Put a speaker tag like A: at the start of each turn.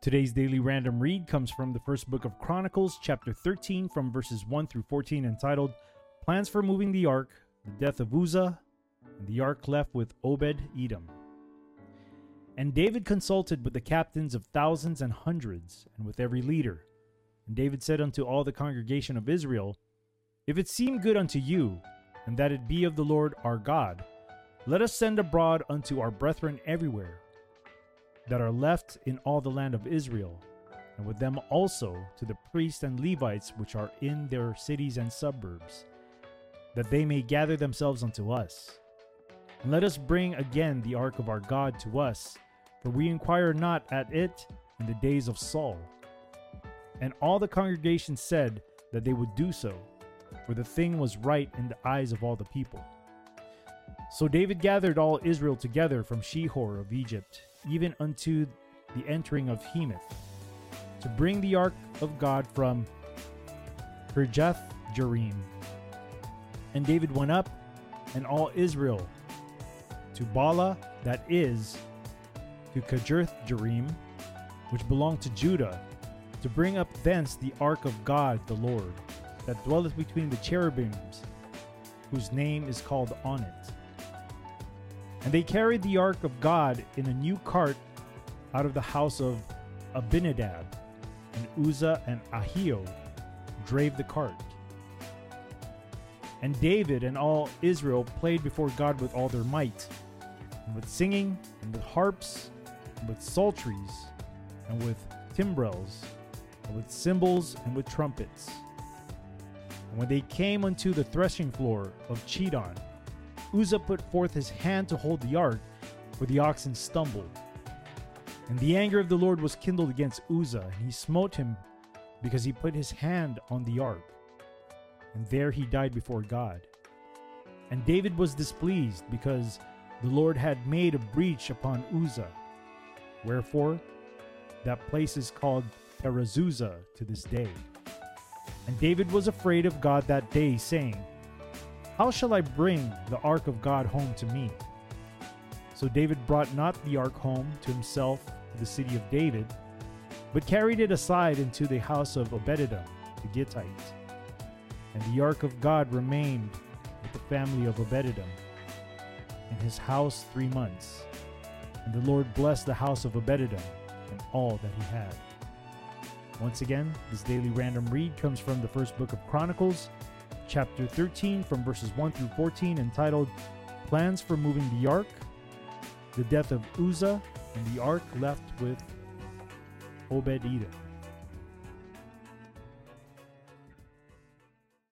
A: Today's daily random read comes from the first book of Chronicles, chapter 13, from verses 1 through 14, entitled Plans for Moving the Ark, the Death of Uzza, and the Ark Left with Obed Edom. And David consulted with the captains of thousands and hundreds, and with every leader. And David said unto all the congregation of Israel, If it seem good unto you, and that it be of the Lord our God, let us send abroad unto our brethren everywhere that are left in all the land of Israel, and with them also to the priests and Levites which are in their cities and suburbs, that they may gather themselves unto us. And let us bring again the ark of our God to us, for we inquire not at it in the days of Saul. And all the congregation said that they would do so, for the thing was right in the eyes of all the people. So David gathered all Israel together from Shihor of Egypt, even unto the entering of Hemath, to bring the ark of God from Kirjath Jearim. And David went up, and all Israel, to Baalah, that is, to Kirjath Jearim, which belonged to Judah, to bring up thence the ark of God the Lord, that dwelleth between the cherubims, whose name is called on it. And they carried the ark of God in a new cart out of the house of Abinadab, and Uzza and Ahio drave the cart. And David and all Israel played before God with all their might, and with singing, and with harps, and with psalteries, and with timbrels, and with cymbals, and with trumpets. And when they came unto the threshing floor of Chidon, Uzza put forth his hand to hold the ark, for the oxen stumbled. And the anger of the Lord was kindled against Uzza, and he smote him because he put his hand on the ark. And there he died before God. And David was displeased because the Lord had made a breach upon Uzza. Wherefore, that place is called Perezuzza to this day. And David was afraid of God that day, saying, how shall I bring the ark of God home to me? So David brought not the ark home to himself to the city of David, but carried it aside into the house of Obededom the Gittite. And the ark of God remained with the family of Obededom in his house three months. And the Lord blessed the house of Obededom and all that he had. Once again, this daily random read comes from the first book of Chronicles, chapter 13 from verses 1 through 14 entitled Plans for Moving the Ark, the death of Uzza, and the ark left with Obed Edom.